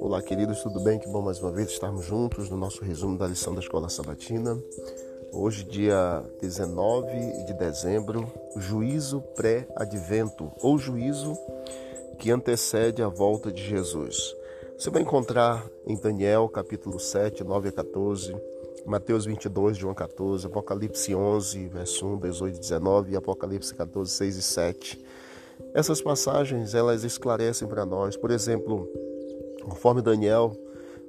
Olá, queridos, tudo bem? Que bom mais uma vez estarmos juntos no nosso resumo da lição da Escola Sabatina. Hoje, dia 19 de dezembro, juízo pré-advento, ou juízo que antecede a volta de Jesus. Você vai encontrar em Daniel, capítulo 7, 9 a 14, Mateus 22, João 14, Apocalipse 11, verso 1, 18 e 19 e Apocalipse 14, 6 e 7. Essas passagens, elas esclarecem para nós, por exemplo, Conforme Daniel,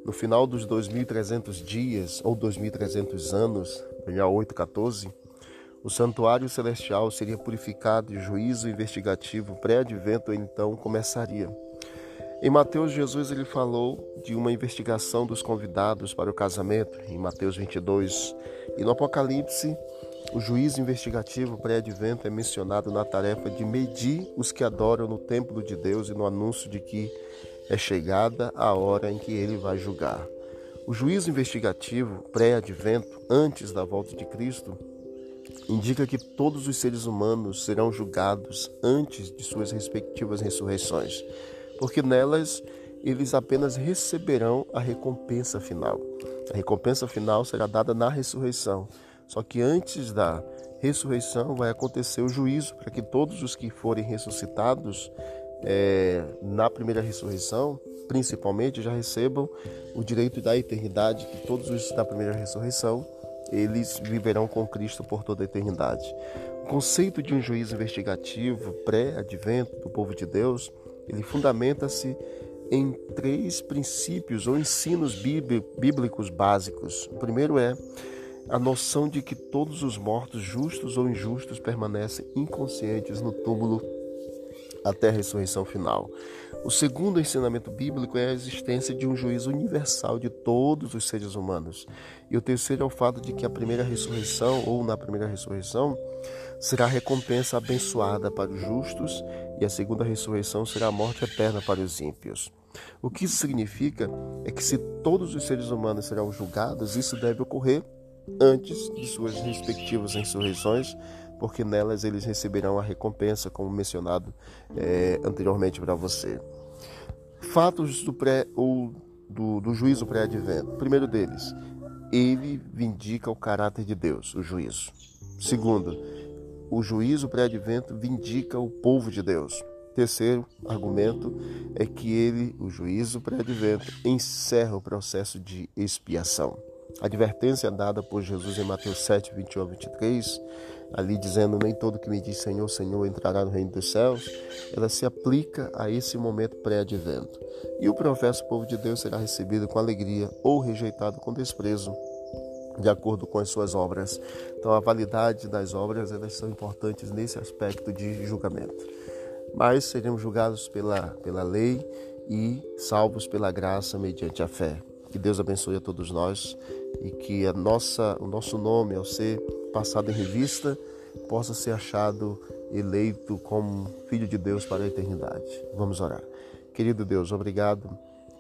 no final dos 2.300 dias ou 2.300 anos, Daniel 8,14, o santuário celestial seria purificado e juízo investigativo pré-advento então começaria. Em Mateus, Jesus ele falou de uma investigação dos convidados para o casamento, em Mateus 22. E no Apocalipse, o juízo investigativo pré-advento é mencionado na tarefa de medir os que adoram no templo de Deus e no anúncio de que é chegada a hora em que ele vai julgar. O juízo investigativo pré-advento, antes da volta de Cristo, indica que todos os seres humanos serão julgados antes de suas respectivas ressurreições, porque nelas eles apenas receberão a recompensa final. A recompensa final será dada na ressurreição. Só que antes da ressurreição vai acontecer o juízo para que todos os que forem ressuscitados é, na primeira ressurreição, principalmente, já recebam o direito da eternidade, que todos os da primeira ressurreição, eles viverão com Cristo por toda a eternidade. O conceito de um juízo investigativo pré-advento do povo de Deus, ele fundamenta-se em três princípios ou ensinos bíblicos básicos. O primeiro é a noção de que todos os mortos, justos ou injustos, permanecem inconscientes no túmulo até a ressurreição final. O segundo ensinamento bíblico é a existência de um juízo universal de todos os seres humanos. E o terceiro é o fato de que a primeira ressurreição, ou na primeira ressurreição, será a recompensa abençoada para os justos, e a segunda ressurreição será a morte eterna para os ímpios. O que isso significa é que se todos os seres humanos serão julgados, isso deve ocorrer antes de suas respectivas ressurreições, porque nelas eles receberão a recompensa, como mencionado é, anteriormente para você. Fatos do pré ou do, do juízo pré-advento. Primeiro deles, ele vindica o caráter de Deus, o juízo. Segundo, o juízo pré-advento vindica o povo de Deus. Terceiro argumento é que ele, o juízo pré-advento, encerra o processo de expiação. A advertência dada por Jesus em Mateus 7, 21 a 23 ali dizendo nem todo que me diz Senhor, Senhor entrará no reino dos céus, ela se aplica a esse momento pré-advento. E o professo povo de Deus será recebido com alegria ou rejeitado com desprezo, de acordo com as suas obras. Então a validade das obras elas são importantes nesse aspecto de julgamento. Mas seremos julgados pela, pela lei e salvos pela graça mediante a fé. Que Deus abençoe a todos nós e que a nossa, o nosso nome, ao ser passado em revista, possa ser achado eleito como filho de Deus para a eternidade. Vamos orar. Querido Deus, obrigado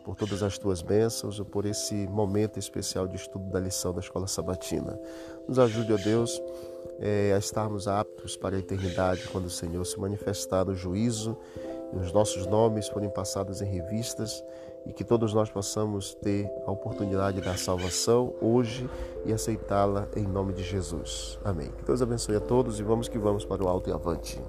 por todas as tuas bênçãos por esse momento especial de estudo da lição da escola sabatina. Nos ajude, ó Deus, é, a estarmos aptos para a eternidade quando o Senhor se manifestar no juízo e os nossos nomes forem passados em revistas e que todos nós possamos ter a oportunidade da salvação hoje e aceitá-la em nome de Jesus. Amém. Que Deus abençoe a todos e vamos que vamos para o alto e avante.